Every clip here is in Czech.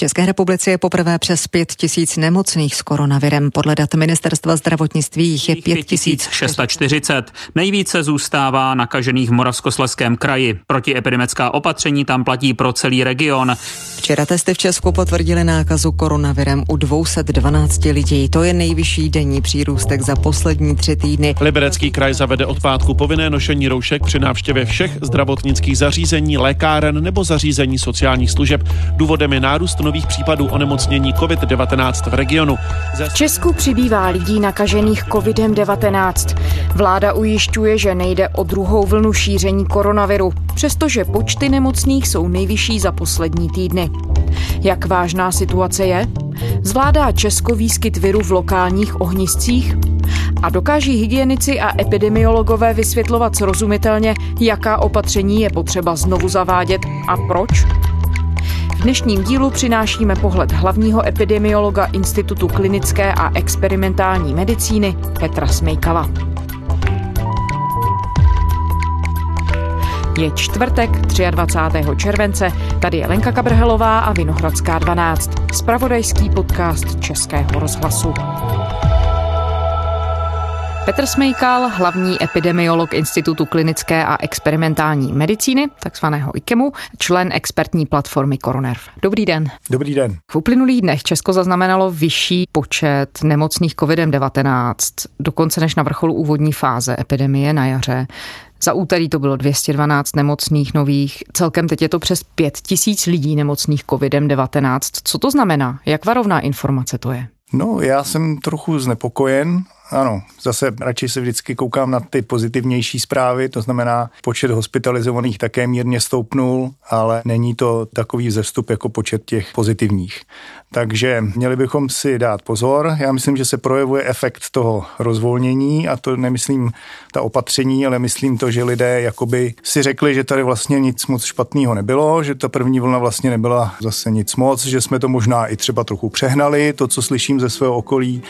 České republice je poprvé přes 5 tisíc nemocných s koronavirem. Podle dat ministerstva zdravotnictví jich je 5640. Nejvíce zůstává nakažených v Moravskosleském kraji. Protiepidemická opatření tam platí pro celý region. Včera testy v Česku potvrdili nákazu koronavirem u 212 lidí. To je nejvyšší denní přírůstek za poslední tři týdny. Liberecký kraj zavede od pátku povinné nošení roušek při návštěvě všech zdravotnických zařízení, lékáren nebo zařízení sociálních služeb. Důvodem je nárůst nových případů onemocnění COVID-19 v regionu. V Česku přibývá lidí nakažených COVID-19. Vláda ujišťuje, že nejde o druhou vlnu šíření koronaviru, přestože počty nemocných jsou nejvyšší za poslední týdny. Jak vážná situace je? Zvládá Česko výskyt viru v lokálních ohniscích? A dokáží hygienici a epidemiologové vysvětlovat srozumitelně, jaká opatření je potřeba znovu zavádět a proč? V dnešním dílu přinášíme pohled hlavního epidemiologa Institutu klinické a experimentální medicíny Petra Smejkala. Je čtvrtek 23. července, tady je Lenka Kabrhelová a Vinohradská 12, spravodajský podcast Českého rozhlasu. Petr Smejkal, hlavní epidemiolog Institutu klinické a experimentální medicíny, takzvaného IKEMu, člen expertní platformy Koronerv. Dobrý den. Dobrý den. V uplynulých dnech Česko zaznamenalo vyšší počet nemocných COVID-19, dokonce než na vrcholu úvodní fáze epidemie na jaře. Za úterý to bylo 212 nemocných nových, celkem teď je to přes 5 tisíc lidí nemocných COVID-19. Co to znamená? Jak varovná informace to je? No, já jsem trochu znepokojen ano, zase radši se vždycky koukám na ty pozitivnější zprávy, to znamená, počet hospitalizovaných také mírně stoupnul, ale není to takový vzestup jako počet těch pozitivních. Takže měli bychom si dát pozor. Já myslím, že se projevuje efekt toho rozvolnění a to nemyslím ta opatření, ale myslím to, že lidé jakoby si řekli, že tady vlastně nic moc špatného nebylo, že ta první vlna vlastně nebyla zase nic moc, že jsme to možná i třeba trochu přehnali, to, co slyším ze svého okolí,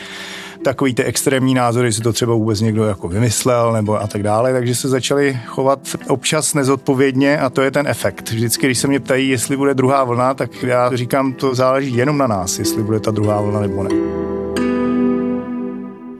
takový ty extrémní názory, si to třeba vůbec někdo jako vymyslel nebo a tak dále, takže se začali chovat občas nezodpovědně a to je ten efekt. Vždycky, když se mě ptají, jestli bude druhá vlna, tak já říkám, to záleží jenom na nás, jestli bude ta druhá vlna nebo ne.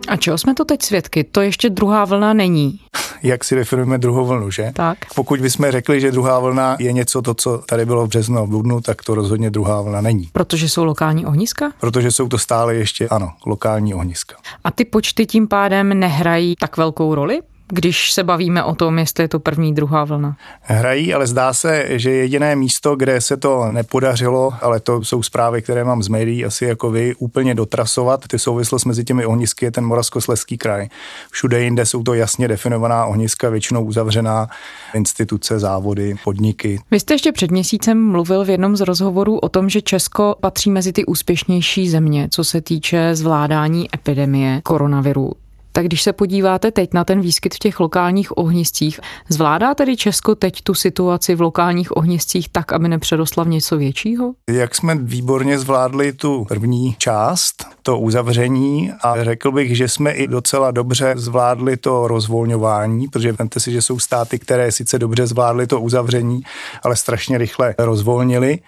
A čeho jsme to teď svědky? To ještě druhá vlna není. Jak si definujeme druhou vlnu, že? Tak. Pokud bychom řekli, že druhá vlna je něco, to, co tady bylo v březnu a v dubnu, tak to rozhodně druhá vlna není. Protože jsou lokální ohniska? Protože jsou to stále ještě, ano, lokální ohniska. A ty počty tím pádem nehrají tak velkou roli? Když se bavíme o tom, jestli je to první, druhá vlna? Hrají, ale zdá se, že jediné místo, kde se to nepodařilo, ale to jsou zprávy, které mám z médií, asi jako vy, úplně dotrasovat, ty souvislost mezi těmi ohnisky je ten Moravskosleský kraj. Všude jinde jsou to jasně definovaná ohniska, většinou uzavřená instituce, závody, podniky. Vy jste ještě před měsícem mluvil v jednom z rozhovorů o tom, že Česko patří mezi ty úspěšnější země, co se týče zvládání epidemie koronaviru. Tak když se podíváte teď na ten výskyt v těch lokálních ohniscích, zvládá tedy Česko teď tu situaci v lokálních ohniscích tak, aby nepředosla v něco většího? Jak jsme výborně zvládli tu první část, to uzavření a řekl bych, že jsme i docela dobře zvládli to rozvolňování, protože vemte si, že jsou státy, které sice dobře zvládly to uzavření, ale strašně rychle rozvolnili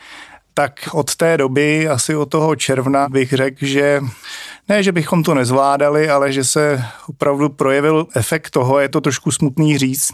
tak od té doby, asi od toho června, bych řekl, že ne, že bychom to nezvládali, ale že se opravdu projevil efekt toho, je to trošku smutný říct,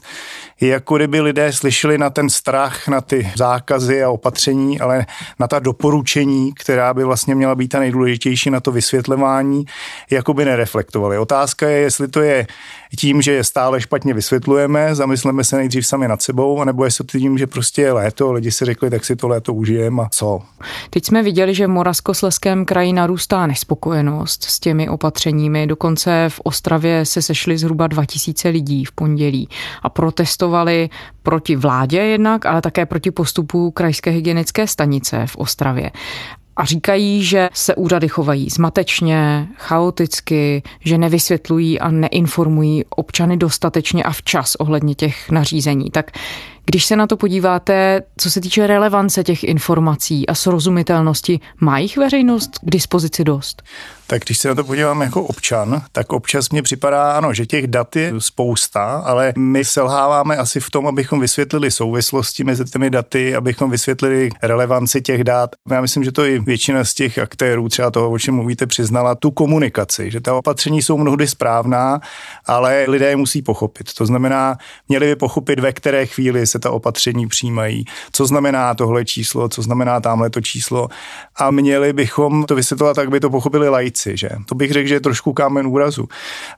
jako kdyby lidé slyšeli na ten strach, na ty zákazy a opatření, ale na ta doporučení, která by vlastně měla být ta nejdůležitější na to vysvětlování, jako by nereflektovali. Otázka je, jestli to je tím, že je stále špatně vysvětlujeme, zamysleme se nejdřív sami nad sebou, anebo to tím, že prostě je léto, lidi si řekli, tak si to léto užijeme a co. Teď jsme viděli, že v Moravskosleském kraji narůstá nespokojenost s těmi opatřeními. Dokonce v Ostravě se sešli zhruba 2000 lidí v pondělí a protestovali proti vládě jednak, ale také proti postupu krajské hygienické stanice v Ostravě a říkají, že se úřady chovají zmatečně, chaoticky, že nevysvětlují a neinformují občany dostatečně a včas ohledně těch nařízení. Tak Když se na to podíváte, co se týče relevance těch informací a srozumitelnosti, má jich veřejnost k dispozici dost? Tak když se na to podívám jako občan, tak občas mně připadá, ano, že těch dat je spousta, ale my selháváme asi v tom, abychom vysvětlili souvislosti mezi těmi daty, abychom vysvětlili relevanci těch dat. Já myslím, že to i většina z těch aktérů, třeba toho, o čem mluvíte, přiznala tu komunikaci, že ta opatření jsou mnohdy správná, ale lidé musí pochopit. To znamená, měli by pochopit, ve které chvíli se ta opatření přijímají, co znamená tohle číslo, co znamená tamhle to číslo a měli bychom to vysvětlovat tak, by to pochopili lajci že? To bych řekl, že je trošku kámen úrazu.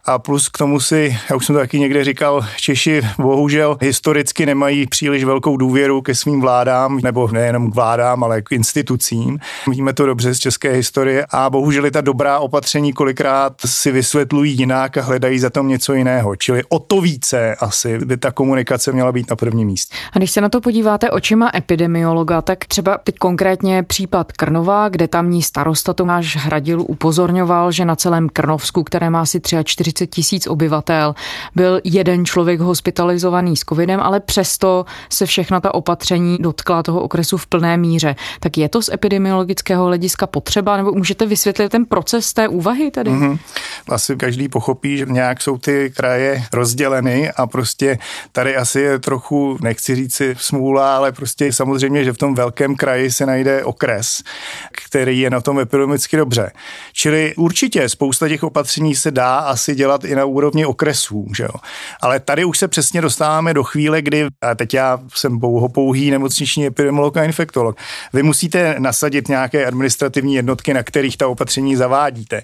A plus k tomu si, já už jsem to taky někde říkal, Češi bohužel historicky nemají příliš velkou důvěru ke svým vládám, nebo nejenom k vládám, ale k institucím. Víme to dobře z české historie a bohužel ta dobrá opatření kolikrát si vysvětlují jinak a hledají za tom něco jiného. Čili o to více asi by ta komunikace měla být na prvním místě. A když se na to podíváte očima epidemiologa, tak třeba teď konkrétně případ Krnova, kde tamní starosta Tomáš Hradil upozorňoval, že na celém Krnovsku, které má asi 43 tisíc obyvatel, byl jeden člověk hospitalizovaný s covidem, ale přesto se všechna ta opatření dotkla toho okresu v plné míře. Tak je to z epidemiologického hlediska potřeba, nebo můžete vysvětlit ten proces té úvahy tady? Mm-hmm. Asi každý pochopí, že nějak jsou ty kraje rozděleny a prostě tady asi je trochu, nechci říct si smůla, ale prostě samozřejmě, že v tom velkém kraji se najde okres, který je na tom epidemicky dobře. Čili určitě spousta těch opatření se dá asi dělat i na úrovni okresů, že jo. Ale tady už se přesně dostáváme do chvíle, kdy, a teď já jsem pouhý nemocniční epidemiolog a infektolog, vy musíte nasadit nějaké administrativní jednotky, na kterých ta opatření zavádíte.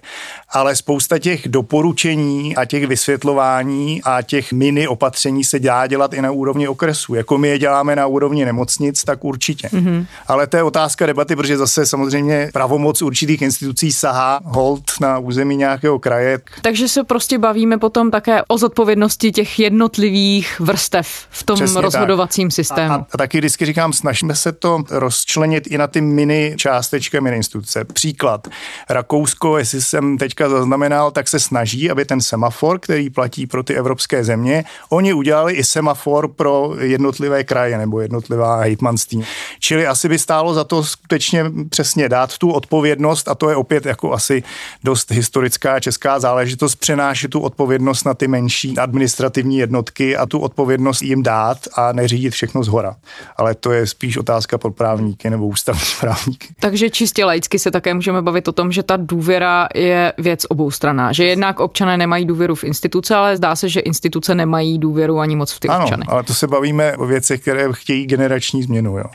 Ale spousta těch doporučení a těch vysvětlování a těch mini opatření se dá dělat i na úrovni okresů. Jako my je děláme na úrovni nemocnic, tak určitě. Mm-hmm. Ale to je otázka debaty, protože zase samozřejmě pravomoc určitých institucí sahá hold na území nějakého kraje. Takže se prostě bavíme potom také o zodpovědnosti těch jednotlivých vrstev v tom Přesně rozhodovacím tak. systému. A, a taky vždycky říkám, snažíme se to rozčlenit i na ty mini částečky, mini instituce. Příklad. Rakousko, jestli jsem teďka zaznamenal, tak se snaží, aby ten semafor, který platí pro ty evropské země, oni udělali i semafor pro jednotlivé kraje nebo jednotlivá hejtmanství. Čili asi by stálo za to skutečně přesně dát tu odpovědnost a to je opět jako asi dost historická česká záležitost přenášet tu odpovědnost na ty menší administrativní jednotky a tu odpovědnost jim dát a neřídit všechno z hora. Ale to je spíš otázka pro právníky nebo ústavní právníky. Takže čistě laicky se také můžeme bavit o tom, že ta důvěra je věc oboustraná. Že jednak občané nemají důvěru v instituce, ale zdá se, že instituce nemají důvěru ani moc v ty ano, občany. ale to se bavíme o věcech, které chtějí generační změnu. Jo.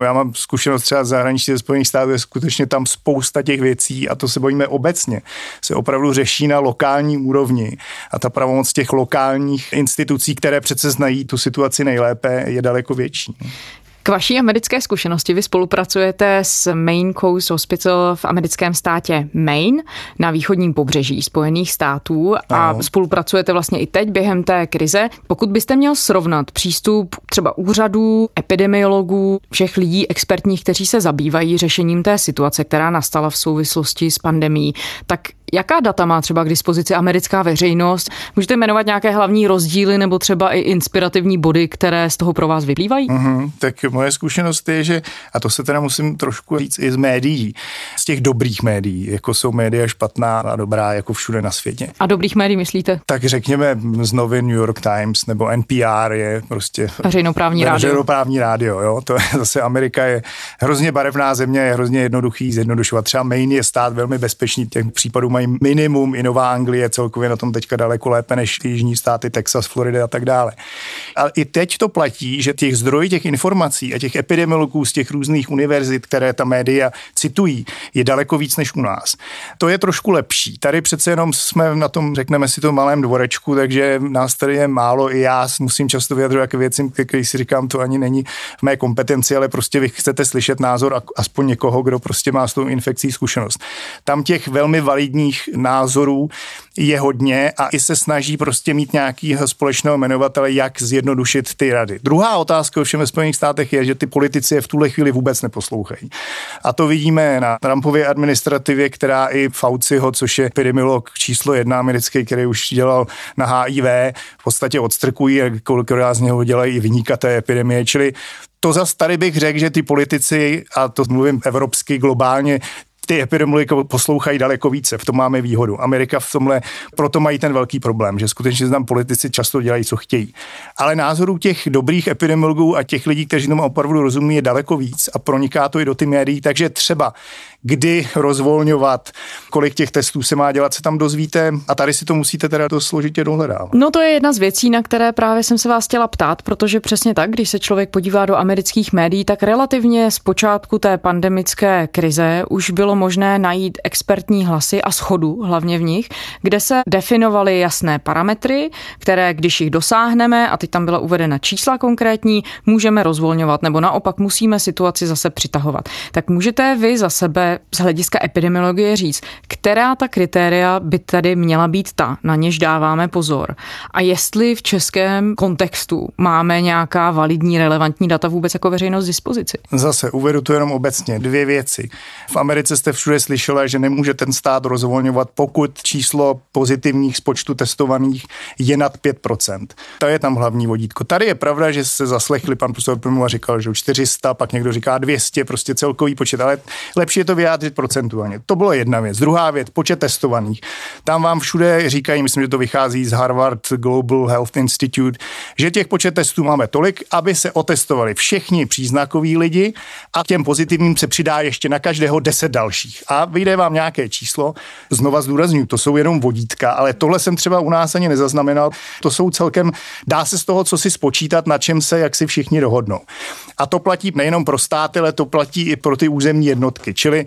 Já mám zkušenost třeba z zahraničí ze Spojených států, je skutečně tam spousta těch věcí a to se bavíme obecně, se opravdu řeší na lokální úrovni a ta pravomoc těch lokálních institucí, které přece znají tu situaci nejlépe, je daleko větší. K vaší americké zkušenosti vy spolupracujete s Maine Coast Hospital v americkém státě Maine na východním pobřeží Spojených států a Aho. spolupracujete vlastně i teď během té krize. Pokud byste měl srovnat přístup třeba úřadů, epidemiologů, všech lidí expertních, kteří se zabývají řešením té situace, která nastala v souvislosti s pandemí, tak Jaká data má třeba k dispozici americká veřejnost? Můžete jmenovat nějaké hlavní rozdíly nebo třeba i inspirativní body, které z toho pro vás vyplývají? Mm-hmm, tak moje zkušenost je, že, a to se teda musím trošku říct i z médií, z těch dobrých médií, jako jsou média špatná a dobrá, jako všude na světě. A dobrých médií myslíte? Tak řekněme z novin New York Times nebo NPR je prostě... Veřejnoprávní rádio. Veřejnoprávní rádio, jo. To je zase Amerika je hrozně barevná země, je hrozně jednoduchý zjednodušovat. Třeba Maine je stát velmi bezpečný, těch případů mají mají minimum, i Nová Anglie celkově na tom teďka daleko lépe než jižní státy, Texas, Florida a tak dále. Ale i teď to platí, že těch zdrojů těch informací a těch epidemiologů z těch různých univerzit, které ta média citují, je daleko víc než u nás. To je trošku lepší. Tady přece jenom jsme na tom, řekneme si to, malém dvorečku, takže nás tady je málo. I já musím často vyjadřovat k věcem, který si říkám, to ani není v mé kompetenci, ale prostě vy chcete slyšet názor aspoň někoho, kdo prostě má s tou infekcí zkušenost. Tam těch velmi validních názorů je hodně a i se snaží prostě mít nějaký společného jmenovatele, jak zjednodušit ty rady. Druhá otázka ovšem ve Spojených státech je, že ty politici je v tuhle chvíli vůbec neposlouchají. A to vidíme na Trumpově administrativě, která i Fauciho, což je epidemiolog číslo jedna americký, který už dělal na HIV, v podstatě odstrkují, kolikrát z něho dělají i vyníka té epidemie. Čili to zas tady bych řekl, že ty politici, a to mluvím evropsky, globálně, ty epidemiology poslouchají daleko více, v tom máme výhodu. Amerika v tomhle, proto mají ten velký problém, že skutečně tam politici často dělají, co chtějí. Ale názorů těch dobrých epidemiologů a těch lidí, kteří tomu opravdu rozumí, je daleko víc a proniká to i do ty médií, takže třeba kdy rozvolňovat, kolik těch testů se má dělat, se tam dozvíte a tady si to musíte teda dost složitě dohledávat. No to je jedna z věcí, na které právě jsem se vás chtěla ptát, protože přesně tak, když se člověk podívá do amerických médií, tak relativně z počátku té pandemické krize už bylo možné najít expertní hlasy a schodu hlavně v nich, kde se definovaly jasné parametry, které když jich dosáhneme, a teď tam byla uvedena čísla konkrétní, můžeme rozvolňovat, nebo naopak musíme situaci zase přitahovat. Tak můžete vy za sebe z hlediska epidemiologie říct, která ta kritéria by tady měla být ta, na něž dáváme pozor. A jestli v českém kontextu máme nějaká validní, relevantní data vůbec jako veřejnost dispozici. Zase uvedu to jenom obecně. Dvě věci. V Americe jste všude slyšeli, že nemůže ten stát rozvolňovat, pokud číslo pozitivních z počtu testovaných je nad 5%. To je tam hlavní vodítko. Tady je pravda, že se zaslechli, pan profesor a říkal, že 400, pak někdo říká 200, prostě celkový počet, ale lepší je to vyjádřit procentuálně. To bylo jedna věc. Druhá věc, počet testovaných. Tam vám všude říkají, myslím, že to vychází z Harvard Global Health Institute, že těch počet testů máme tolik, aby se otestovali všichni příznakoví lidi a těm pozitivním se přidá ještě na každého 10 dalších. A vyjde vám nějaké číslo, znova zdůraznuju, to jsou jenom vodítka, ale tohle jsem třeba u nás ani nezaznamenal. To jsou celkem, dá se z toho, co si spočítat, na čem se, jak si všichni dohodnou. A to platí nejenom pro státy, ale to platí i pro ty územní jednotky. Čili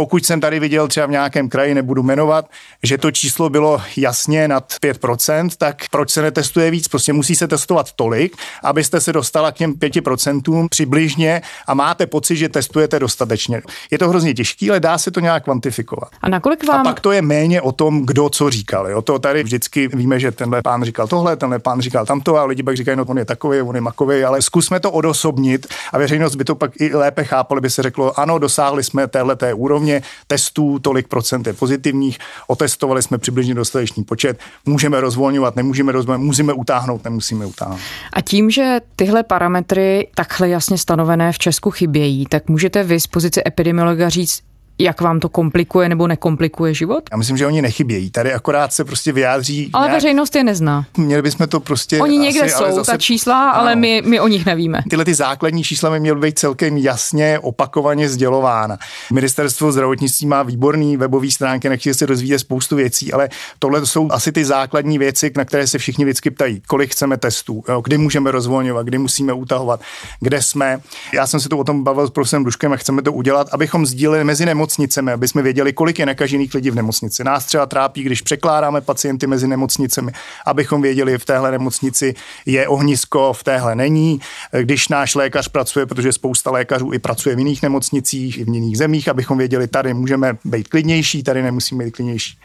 pokud jsem tady viděl třeba v nějakém kraji, nebudu jmenovat, že to číslo bylo jasně nad 5%, tak proč se netestuje víc? Prostě musí se testovat tolik, abyste se dostala k těm 5% přibližně a máte pocit, že testujete dostatečně. Je to hrozně těžké, ale dá se to nějak kvantifikovat. A nakolik vám... A pak to je méně o tom, kdo co říkal. Jo? To tady vždycky víme, že tenhle pán říkal tohle, tenhle pán říkal tamto a lidi pak říkají, no on je takový, on je makový, ale zkusme to odosobnit a veřejnost by to pak i lépe chápala, by se řeklo, ano, dosáhli jsme téhle té úrovně testů, tolik procent je pozitivních, otestovali jsme přibližně dostatečný počet, můžeme rozvolňovat, nemůžeme rozvolňovat, musíme utáhnout, nemusíme utáhnout. A tím, že tyhle parametry takhle jasně stanovené v Česku chybějí, tak můžete vy z pozice epidemiologa říct, jak vám to komplikuje nebo nekomplikuje život? Já myslím, že oni nechybějí. Tady akorát se prostě vyjádří. Ale nějak... veřejnost je nezná. Měli bychom to prostě. Oni někde asi, jsou, zase... ta čísla, ale my, my o nich nevíme. Tyhle ty základní čísla by měly být celkem jasně, opakovaně sdělována. Ministerstvo zdravotnictví má výborný webový stránky, na se dozvíte spoustu věcí, ale tohle jsou asi ty základní věci, na které se všichni vždycky ptají. Kolik chceme testů, jo, kdy můžeme rozvolňovat, kdy musíme utahovat, kde jsme. Já jsem se tu o tom bavil s profesorem Duškem a chceme to udělat, abychom sdíleli mezi nemoc nemocnicemi, aby jsme věděli, kolik je nakažených lidí v nemocnici. Nás třeba trápí, když překládáme pacienty mezi nemocnicemi, abychom věděli, v téhle nemocnici je ohnisko, v téhle není. Když náš lékař pracuje, protože spousta lékařů i pracuje v jiných nemocnicích, i v jiných zemích, abychom věděli, tady můžeme být klidnější, tady nemusíme být klidnější.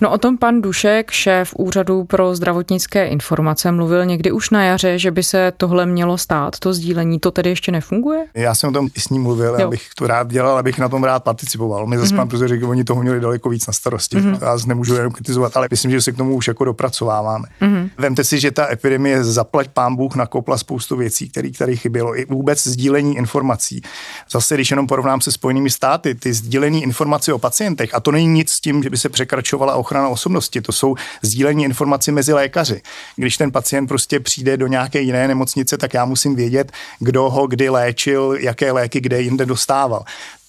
No o tom pan Dušek, šéf Úřadu pro zdravotnické informace, mluvil někdy už na jaře, že by se tohle mělo stát, to sdílení, to tedy ještě nefunguje? Já jsem o tom i s ním mluvil, jo. abych to rád dělal, abych na tom rád participoval kritizoval. My zase mm-hmm. pan řekl, oni toho měli daleko víc na starosti. Mm-hmm. Já nemůžu jenom kritizovat, ale myslím, že se k tomu už jako dopracováváme. Mm-hmm. Vemte si, že ta epidemie zaplať pán Bůh nakopla spoustu věcí, které tady chybělo. I vůbec sdílení informací. Zase, když jenom porovnám se Spojenými státy, ty sdílení informací o pacientech, a to není nic s tím, že by se překračovala ochrana osobnosti, to jsou sdílení informací mezi lékaři. Když ten pacient prostě přijde do nějaké jiné nemocnice, tak já musím vědět, kdo ho kdy léčil, jaké léky kde jinde dostával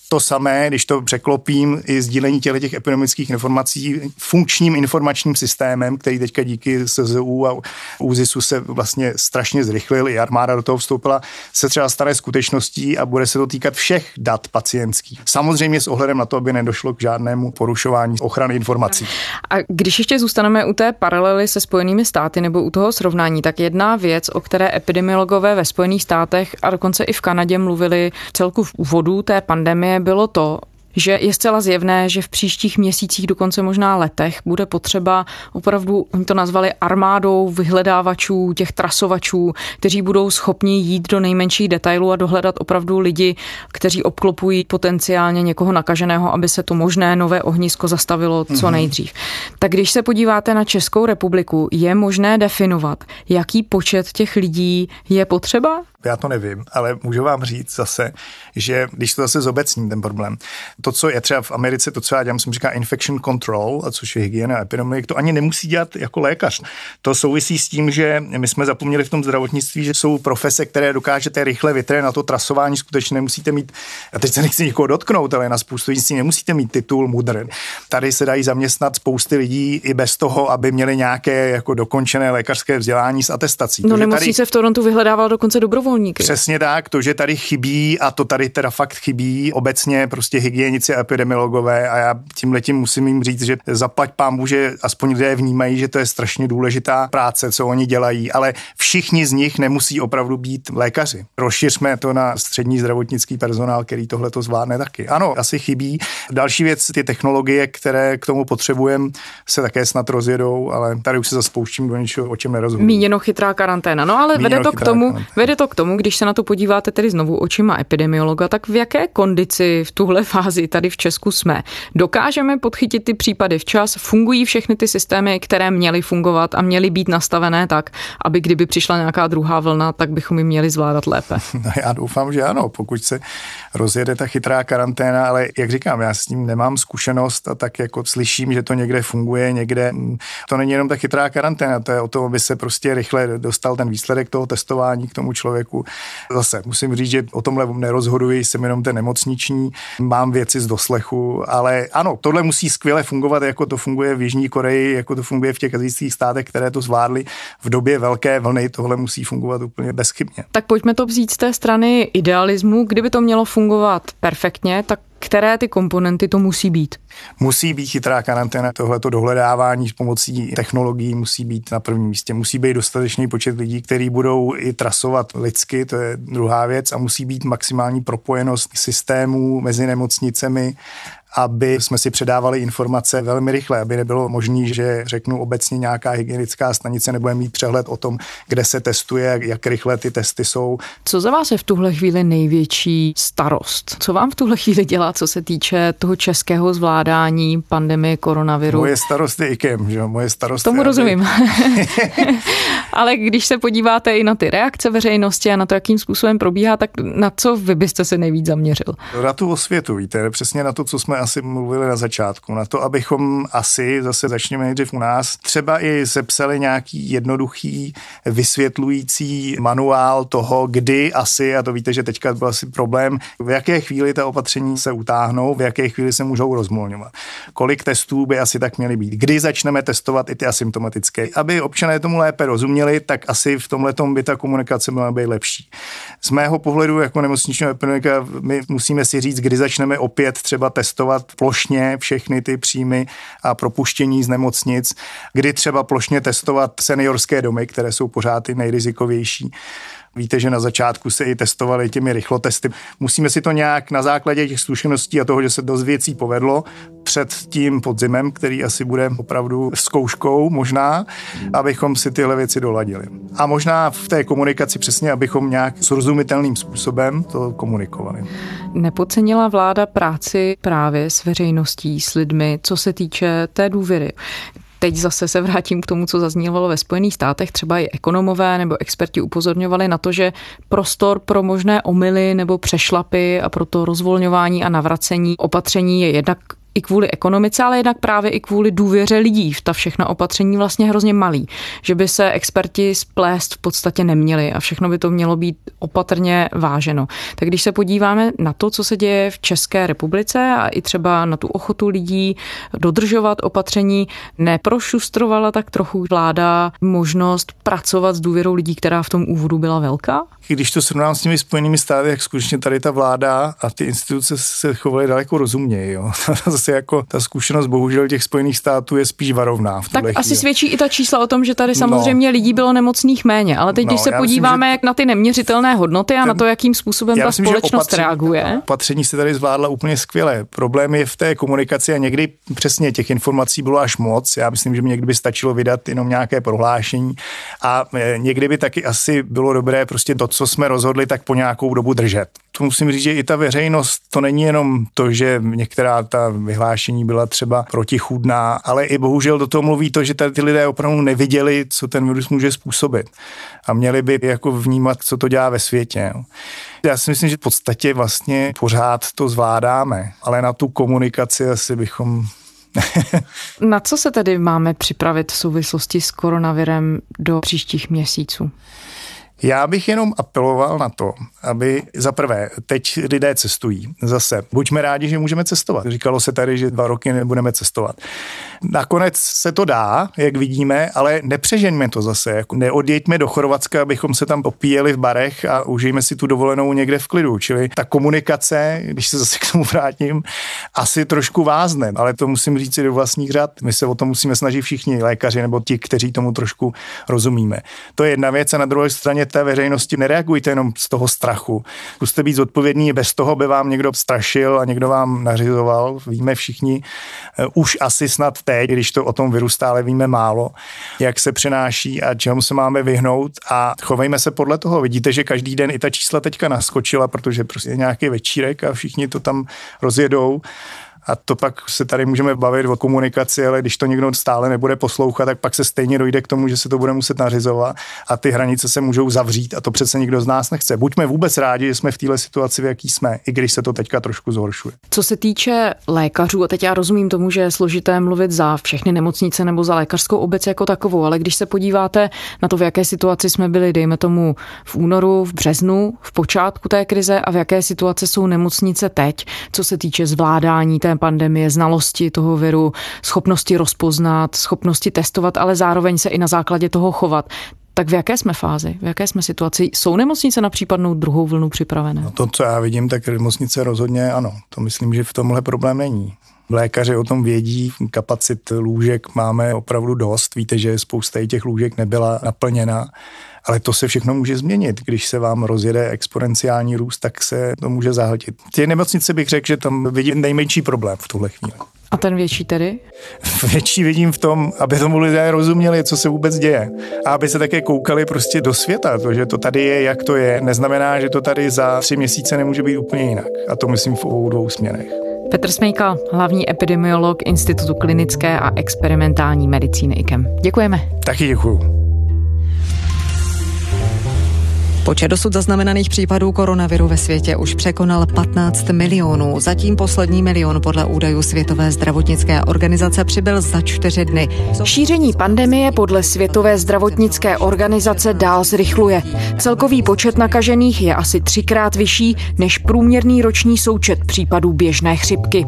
to samé, když to překlopím, i sdílení těchto těch epidemických informací funkčním informačním systémem, který teďka díky SZU a ÚZISu se vlastně strašně zrychlil, i armáda do toho vstoupila, se třeba stane skutečností a bude se to týkat všech dat pacientských. Samozřejmě s ohledem na to, aby nedošlo k žádnému porušování ochrany informací. A když ještě zůstaneme u té paralely se Spojenými státy nebo u toho srovnání, tak jedna věc, o které epidemiologové ve Spojených státech a dokonce i v Kanadě mluvili celku v úvodu té pandemie, bylo to, že je zcela zjevné, že v příštích měsících, dokonce možná letech, bude potřeba opravdu, oni to nazvali armádou vyhledávačů, těch trasovačů, kteří budou schopni jít do nejmenších detailů a dohledat opravdu lidi, kteří obklopují potenciálně někoho nakaženého, aby se to možné nové ohnisko zastavilo co mhm. nejdřív. Tak když se podíváte na Českou republiku, je možné definovat, jaký počet těch lidí je potřeba? Já to nevím, ale můžu vám říct zase, že když to zase zobecní ten problém, to, co je třeba v Americe, to, co já dělám, jsem říká infection control, a což je hygiena a epidemie, to ani nemusí dělat jako lékař. To souvisí s tím, že my jsme zapomněli v tom zdravotnictví, že jsou profese, které dokážete rychle vytrénovat na to trasování, skutečně nemusíte mít, a teď se nechci nikoho dotknout, ale na spoustu věcí nemusíte mít titul mudr. Tady se dají zaměstnat spousty lidí i bez toho, aby měli nějaké jako dokončené lékařské vzdělání s atestací. No nemusí tady... se v Torontu vyhledával dokonce dobrovolně dobrovolníky. Přesně tak, to, že tady chybí a to tady teda fakt chybí obecně prostě hygienici a epidemiologové a já tím letím musím jim říct, že zaplať pán že aspoň lidé vnímají, že to je strašně důležitá práce, co oni dělají, ale všichni z nich nemusí opravdu být lékaři. Rozšiřme to na střední zdravotnický personál, který tohle to zvládne taky. Ano, asi chybí. Další věc, ty technologie, které k tomu potřebujeme, se také snad rozjedou, ale tady už se zaspouštím do něčeho, o čem nerozumím. Míněno chytrá karanténa. No ale Míněno vede to, k tomu, vede to k tomu, když se na to podíváte tedy znovu očima epidemiologa, tak v jaké kondici v tuhle fázi tady v Česku jsme? Dokážeme podchytit ty případy včas? Fungují všechny ty systémy, které měly fungovat a měly být nastavené tak, aby kdyby přišla nějaká druhá vlna, tak bychom ji měli zvládat lépe? No já doufám, že ano, pokud se rozjede ta chytrá karanténa, ale jak říkám, já s tím nemám zkušenost a tak jako slyším, že to někde funguje, někde. To není jenom ta chytrá karanténa, to je o tom, aby se prostě rychle dostal ten výsledek toho testování k tomu člověku. Zase musím říct, že o tomhle nerozhoduji, jsem jenom ten nemocniční, mám věci z doslechu, ale ano, tohle musí skvěle fungovat, jako to funguje v Jižní Koreji, jako to funguje v těch azijských státech, které to zvládly v době velké vlny, tohle musí fungovat úplně bezchybně. Tak pojďme to vzít z té strany idealismu, kdyby to mělo fungovat perfektně, tak které ty komponenty to musí být? Musí být chytrá karanténa, tohleto dohledávání s pomocí technologií musí být na prvním místě. Musí být dostatečný počet lidí, kteří budou i trasovat lidsky, to je druhá věc, a musí být maximální propojenost systémů mezi nemocnicemi aby jsme si předávali informace velmi rychle, aby nebylo možné, že řeknu obecně nějaká hygienická stanice nebude mít přehled o tom, kde se testuje, jak rychle ty testy jsou. Co za vás je v tuhle chvíli největší starost? Co vám v tuhle chvíli dělá, co se týče toho českého zvládání pandemie koronaviru? Moje starost je IKEM, že Moje starost Tomu je, rozumím. Ale když se podíváte i na ty reakce veřejnosti a na to, jakým způsobem probíhá, tak na co vy byste se nejvíc zaměřil? Na tu osvětu, víte, přesně na to, co jsme asi mluvili na začátku, na to, abychom asi, zase začněme nejdřív u nás, třeba i sepsali nějaký jednoduchý vysvětlující manuál toho, kdy asi, a to víte, že teďka byl asi problém, v jaké chvíli ta opatření se utáhnou, v jaké chvíli se můžou rozmolňovat. Kolik testů by asi tak měly být, kdy začneme testovat i ty asymptomatické. Aby občané tomu lépe rozuměli, tak asi v tomhle by ta komunikace měla být lepší. Z mého pohledu jako nemocničního epidemika my musíme si říct, kdy začneme opět třeba testovat testovat plošně všechny ty příjmy a propuštění z nemocnic, kdy třeba plošně testovat seniorské domy, které jsou pořád ty nejrizikovější. Víte, že na začátku se i testovali těmi rychlotesty. Musíme si to nějak na základě těch zkušeností a toho, že se dost věcí povedlo před tím podzimem, který asi bude opravdu zkouškou možná, abychom si tyhle věci doladili. A možná v té komunikaci přesně, abychom nějak srozumitelným způsobem to komunikovali. Nepodcenila vláda práci právě s veřejností, s lidmi, co se týče té důvěry. Teď zase se vrátím k tomu, co zaznívalo ve Spojených státech. Třeba i ekonomové nebo experti upozorňovali na to, že prostor pro možné omily nebo přešlapy a pro to rozvolňování a navracení opatření je jednak i kvůli ekonomice, ale jednak právě i kvůli důvěře lidí v ta všechna opatření vlastně hrozně malý. Že by se experti splést v podstatě neměli a všechno by to mělo být opatrně váženo. Tak když se podíváme na to, co se děje v České republice a i třeba na tu ochotu lidí dodržovat opatření, neprošustrovala tak trochu vláda možnost pracovat s důvěrou lidí, která v tom úvodu byla velká? Když to srovnám s těmi spojenými státy, jak skutečně tady ta vláda a ty instituce se chovaly daleko rozumněji. Jo. zase jako ta zkušenost bohužel těch Spojených států je spíš varovná. V tak chvíli. asi svědčí i ta čísla o tom, že tady samozřejmě no. lidí bylo nemocných méně, ale teď, no, když se podíváme myslím, na ty neměřitelné hodnoty a ten, na to, jakým způsobem ta myslím, společnost opatření, reaguje. Opatření se tady zvládla úplně skvěle. Problém je v té komunikaci a někdy přesně těch informací bylo až moc. Já myslím, že mi někdy by stačilo vydat jenom nějaké prohlášení a e, někdy by taky asi bylo dobré prostě to, co jsme rozhodli, tak po nějakou dobu držet. To musím říct, že i ta veřejnost, to není jenom to, že některá ta vyhlášení byla třeba protichůdná, ale i bohužel do toho mluví to, že tady ty lidé opravdu neviděli, co ten virus může způsobit. A měli by jako vnímat, co to dělá ve světě. Já si myslím, že v podstatě vlastně pořád to zvládáme, ale na tu komunikaci asi bychom Na co se tedy máme připravit v souvislosti s koronavirem do příštích měsíců? Já bych jenom apeloval na to, aby za prvé, teď lidé cestují. Zase, buďme rádi, že můžeme cestovat. Říkalo se tady, že dva roky nebudeme cestovat. Nakonec se to dá, jak vidíme, ale nepřeženme to zase. Jako neodjeďme do Chorvatska, abychom se tam opíjeli v barech a užijeme si tu dovolenou někde v klidu. Čili ta komunikace, když se zase k tomu vrátím, asi trošku vázne, ale to musím říct si do vlastních řad. My se o to musíme snažit všichni lékaři nebo ti, kteří tomu trošku rozumíme. To je jedna věc a na druhé straně té veřejnosti nereagujte jenom z toho strachu. Zkuste být zodpovědní, bez toho by vám někdo strašil a někdo vám nařizoval. Víme všichni, eh, už asi snad teď, když to o tom viru stále víme málo, jak se přenáší a čemu se máme vyhnout a chovejme se podle toho. Vidíte, že každý den i ta čísla teďka naskočila, protože prostě nějaký večírek a všichni to tam rozjedou a to pak se tady můžeme bavit o komunikaci, ale když to někdo stále nebude poslouchat, tak pak se stejně dojde k tomu, že se to bude muset nařizovat a ty hranice se můžou zavřít a to přece nikdo z nás nechce. Buďme vůbec rádi, že jsme v této situaci, v jaký jsme, i když se to teďka trošku zhoršuje. Co se týče lékařů, a teď já rozumím tomu, že je složité mluvit za všechny nemocnice nebo za lékařskou obec jako takovou, ale když se podíváte na to, v jaké situaci jsme byli, dejme tomu v únoru, v březnu, v počátku té krize a v jaké situaci jsou nemocnice teď, co se týče zvládání té pandemie, znalosti toho viru, schopnosti rozpoznat, schopnosti testovat, ale zároveň se i na základě toho chovat. Tak v jaké jsme fázi, v jaké jsme situaci? Jsou nemocnice na případnou druhou vlnu připravené? No to, co já vidím, tak nemocnice rozhodně ano. To myslím, že v tomhle problém není. Lékaři o tom vědí, kapacit lůžek máme opravdu dost. Víte, že spousta těch lůžek nebyla naplněna. Ale to se všechno může změnit. Když se vám rozjede exponenciální růst, tak se to může zahltit. Ty nemocnice bych řekl, že tam vidím nejmenší problém v tuhle chvíli. A ten větší tedy? Větší vidím v tom, aby tomu lidé rozuměli, co se vůbec děje. A aby se také koukali prostě do světa. To, že to tady je, jak to je, neznamená, že to tady za tři měsíce nemůže být úplně jinak. A to myslím v obou dvou směrech. Petr Smejka, hlavní epidemiolog Institutu klinické a experimentální medicíny IKEM. Děkujeme. Taky děkuju. Počet dosud zaznamenaných případů koronaviru ve světě už překonal 15 milionů. Zatím poslední milion podle údajů Světové zdravotnické organizace přibyl za čtyři dny. Šíření pandemie podle Světové zdravotnické organizace dál zrychluje. Celkový počet nakažených je asi třikrát vyšší než průměrný roční součet případů běžné chřipky.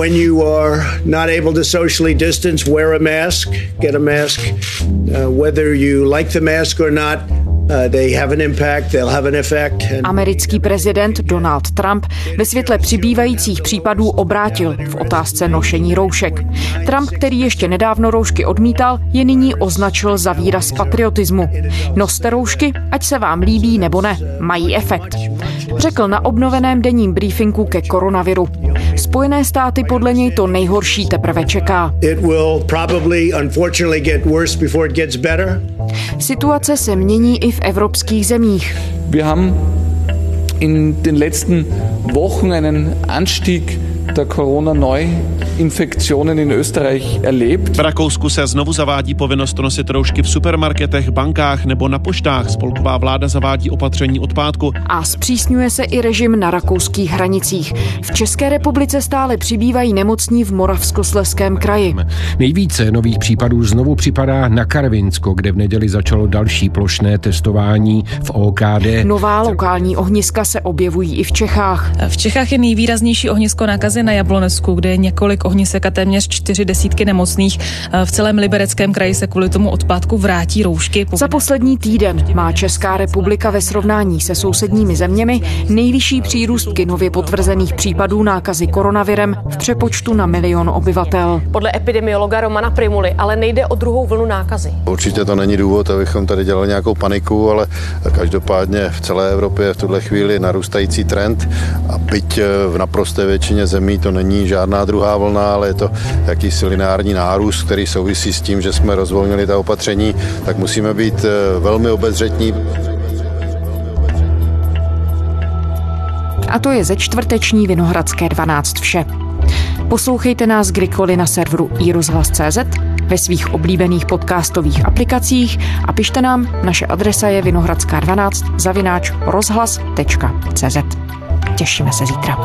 When you are not able to socially distance, wear a mask, get a mask. Uh, whether you like the mask or not, Americký prezident Donald Trump ve světle přibývajících případů obrátil v otázce nošení roušek. Trump, který ještě nedávno roušky odmítal, je nyní označil za výraz patriotismu. Noste roušky, ať se vám líbí nebo ne, mají efekt. Řekl na obnoveném denním briefingu ke koronaviru. Spojené státy podle něj to nejhorší teprve čeká. Situace se mění i v evropských zemích. Wir haben in den letzten Wochen einen Anstieg der Corona-Neuinfektionen in Österreich erlebt. V Rakousku se znovu zavádí povinnost nosit roušky v supermarketech, bankách nebo na poštách. Spolková vláda zavádí opatření od pátku. A zpřísňuje se i režim na rakouských hranicích. V České republice stále přibývají nemocní v Moravskosleském kraji. Nejvíce nových případů znovu připadá na Karvinsko, kde v neděli začalo další plošné testování v OKD. Nová lokální ohniska se objevují i v Čechách. V Čechách je nejvýraznější ohnisko nákazy nákazy na Jablonesku, kde je několik ohnisek a téměř čtyři desítky nemocných. V celém libereckém kraji se kvůli tomu odpadku vrátí roušky. Za poslední týden má Česká republika ve srovnání se sousedními zeměmi nejvyšší přírůstky nově potvrzených případů nákazy koronavirem v přepočtu na milion obyvatel. Podle epidemiologa Romana Primuly ale nejde o druhou vlnu nákazy. Určitě to není důvod, abychom tady dělali nějakou paniku, ale každopádně v celé Evropě je v tuhle chvíli narůstající trend a byť v naprosté většině zemí to není žádná druhá vlna, ale je to jakýsi lineární nárůst, který souvisí s tím, že jsme rozvolnili ta opatření, tak musíme být eh, velmi obezřetní. A to je ze čtvrteční Vinohradské 12 vše. Poslouchejte nás kdykoliv na serveru iRozhlas.cz, ve svých oblíbených podcastových aplikacích a pište nám, naše adresa je vinohradská12 zavináč rozhlas.cz. Těšíme se zítra.